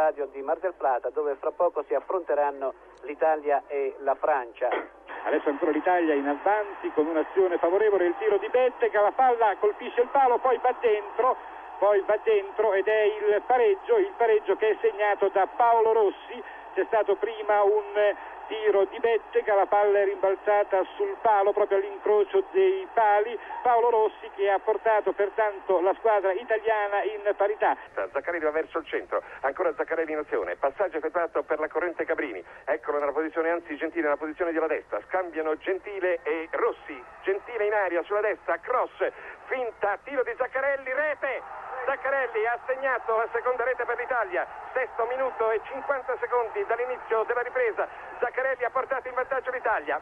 stadio di Mar del Plata dove fra poco si affronteranno l'Italia e la Francia. Adesso ancora l'Italia in avanti con un'azione favorevole, il tiro di Bettega, la palla colpisce il palo, poi va dentro, poi va dentro ed è il pareggio, il pareggio che è segnato da Paolo Rossi, c'è stato prima un tiro di Bettega, la palla è rimbalzata sul palo proprio all'incrocio dei pali, Paolo Rossi che ha portato pertanto la squadra italiana in parità. Zaccarelli va verso il centro, ancora Zaccarelli in azione, passaggio effettuato per la corrente Cabrini, eccolo nella posizione, anzi Gentile nella posizione della destra, scambiano Gentile e Rossi, Gentile in aria sulla destra, cross, finta, tiro di Zaccarelli, rete! Zaccarelli ha segnato la seconda rete per l'Italia, sesto minuto e 50 secondi dall'inizio della ripresa. Zaccarelli ha portato in vantaggio l'Italia.